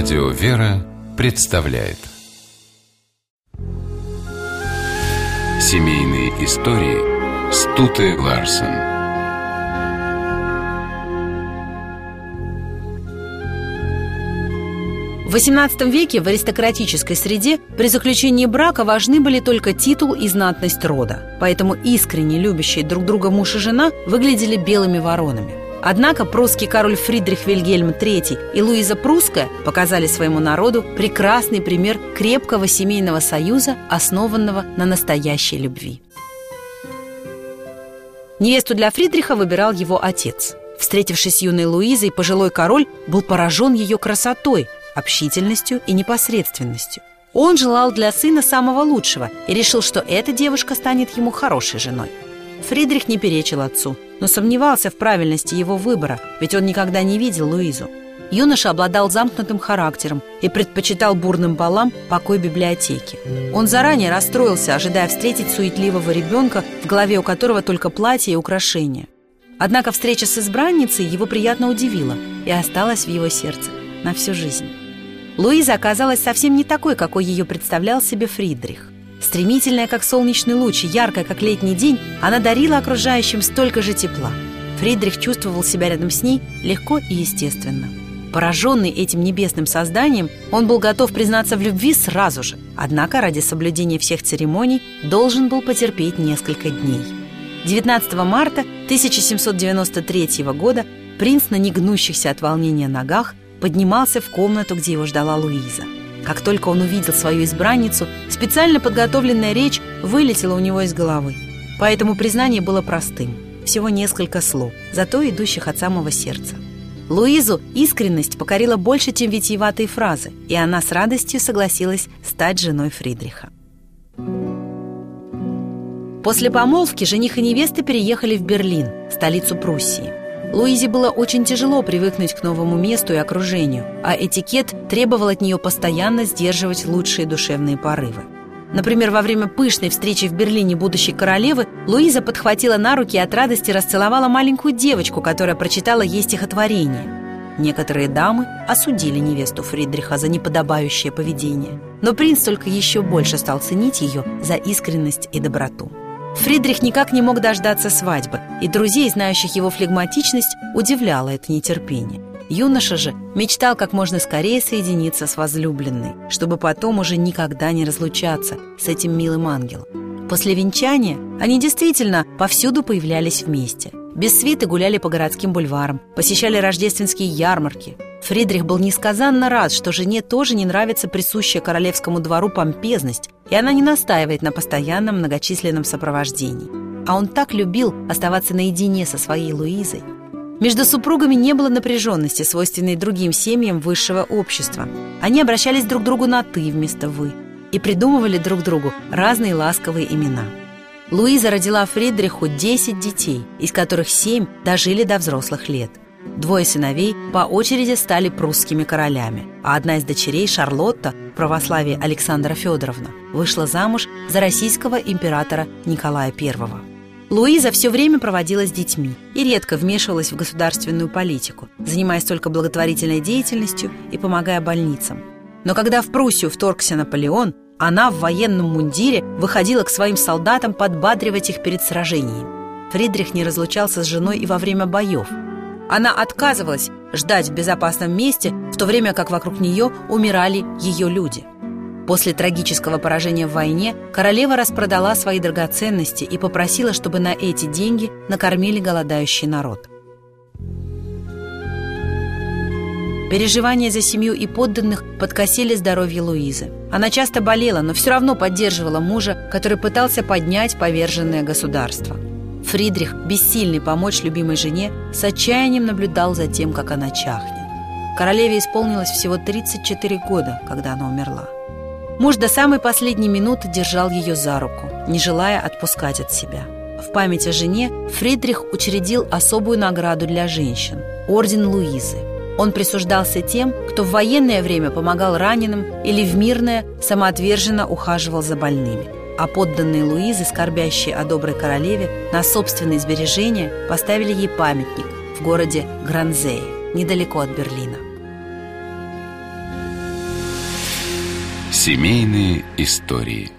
Радио «Вера» представляет Семейные истории Стуты Ларсен В XVIII веке в аристократической среде при заключении брака важны были только титул и знатность рода. Поэтому искренне любящие друг друга муж и жена выглядели белыми воронами. Однако прусский король Фридрих Вильгельм III и Луиза Прусская показали своему народу прекрасный пример крепкого семейного союза, основанного на настоящей любви. Невесту для Фридриха выбирал его отец. Встретившись с юной Луизой, пожилой король был поражен ее красотой, общительностью и непосредственностью. Он желал для сына самого лучшего и решил, что эта девушка станет ему хорошей женой. Фридрих не перечил отцу, но сомневался в правильности его выбора, ведь он никогда не видел Луизу. Юноша обладал замкнутым характером и предпочитал бурным балам покой библиотеки. Он заранее расстроился, ожидая встретить суетливого ребенка, в голове у которого только платье и украшения. Однако встреча с избранницей его приятно удивила и осталась в его сердце на всю жизнь. Луиза оказалась совсем не такой, какой ее представлял себе Фридрих. Стремительная, как солнечный луч, яркая, как летний день, она дарила окружающим столько же тепла. Фридрих чувствовал себя рядом с ней легко и естественно. Пораженный этим небесным созданием, он был готов признаться в любви сразу же, однако ради соблюдения всех церемоний должен был потерпеть несколько дней. 19 марта 1793 года принц на негнущихся от волнения ногах поднимался в комнату, где его ждала Луиза. Как только он увидел свою избранницу, специально подготовленная речь вылетела у него из головы. Поэтому признание было простым. Всего несколько слов, зато идущих от самого сердца. Луизу искренность покорила больше, чем витиеватые фразы, и она с радостью согласилась стать женой Фридриха. После помолвки жених и невеста переехали в Берлин, столицу Пруссии. Луизе было очень тяжело привыкнуть к новому месту и окружению, а этикет требовал от нее постоянно сдерживать лучшие душевные порывы. Например, во время пышной встречи в Берлине будущей королевы Луиза подхватила на руки и от радости расцеловала маленькую девочку, которая прочитала ей стихотворение. Некоторые дамы осудили невесту Фридриха за неподобающее поведение, но принц только еще больше стал ценить ее за искренность и доброту. Фридрих никак не мог дождаться свадьбы, и друзей, знающих его флегматичность, удивляло это нетерпение. Юноша же мечтал как можно скорее соединиться с возлюбленной, чтобы потом уже никогда не разлучаться с этим милым ангелом. После венчания они действительно повсюду появлялись вместе. Без свиты гуляли по городским бульварам, посещали рождественские ярмарки. Фридрих был несказанно рад, что жене тоже не нравится присущая королевскому двору помпезность, и она не настаивает на постоянном многочисленном сопровождении. А он так любил оставаться наедине со своей Луизой. Между супругами не было напряженности, свойственной другим семьям высшего общества. Они обращались друг к другу на «ты» вместо «вы» и придумывали друг другу разные ласковые имена. Луиза родила Фридриху 10 детей, из которых 7 дожили до взрослых лет – Двое сыновей по очереди стали прусскими королями, а одна из дочерей, Шарлотта, в православии Александра Федоровна, вышла замуж за российского императора Николая I. Луиза все время проводила с детьми и редко вмешивалась в государственную политику, занимаясь только благотворительной деятельностью и помогая больницам. Но когда в Пруссию вторгся Наполеон, она в военном мундире выходила к своим солдатам подбадривать их перед сражением. Фридрих не разлучался с женой и во время боев – она отказывалась ждать в безопасном месте, в то время как вокруг нее умирали ее люди. После трагического поражения в войне королева распродала свои драгоценности и попросила, чтобы на эти деньги накормили голодающий народ. Переживания за семью и подданных подкосили здоровье Луизы. Она часто болела, но все равно поддерживала мужа, который пытался поднять поверженное государство – Фридрих, бессильный помочь любимой жене, с отчаянием наблюдал за тем, как она чахнет. Королеве исполнилось всего 34 года, когда она умерла. Муж до самой последней минуты держал ее за руку, не желая отпускать от себя. В память о жене Фридрих учредил особую награду для женщин – Орден Луизы. Он присуждался тем, кто в военное время помогал раненым или в мирное самоотверженно ухаживал за больными а подданные Луизы, скорбящие о доброй королеве, на собственные сбережения поставили ей памятник в городе Гранзее, недалеко от Берлина. Семейные истории –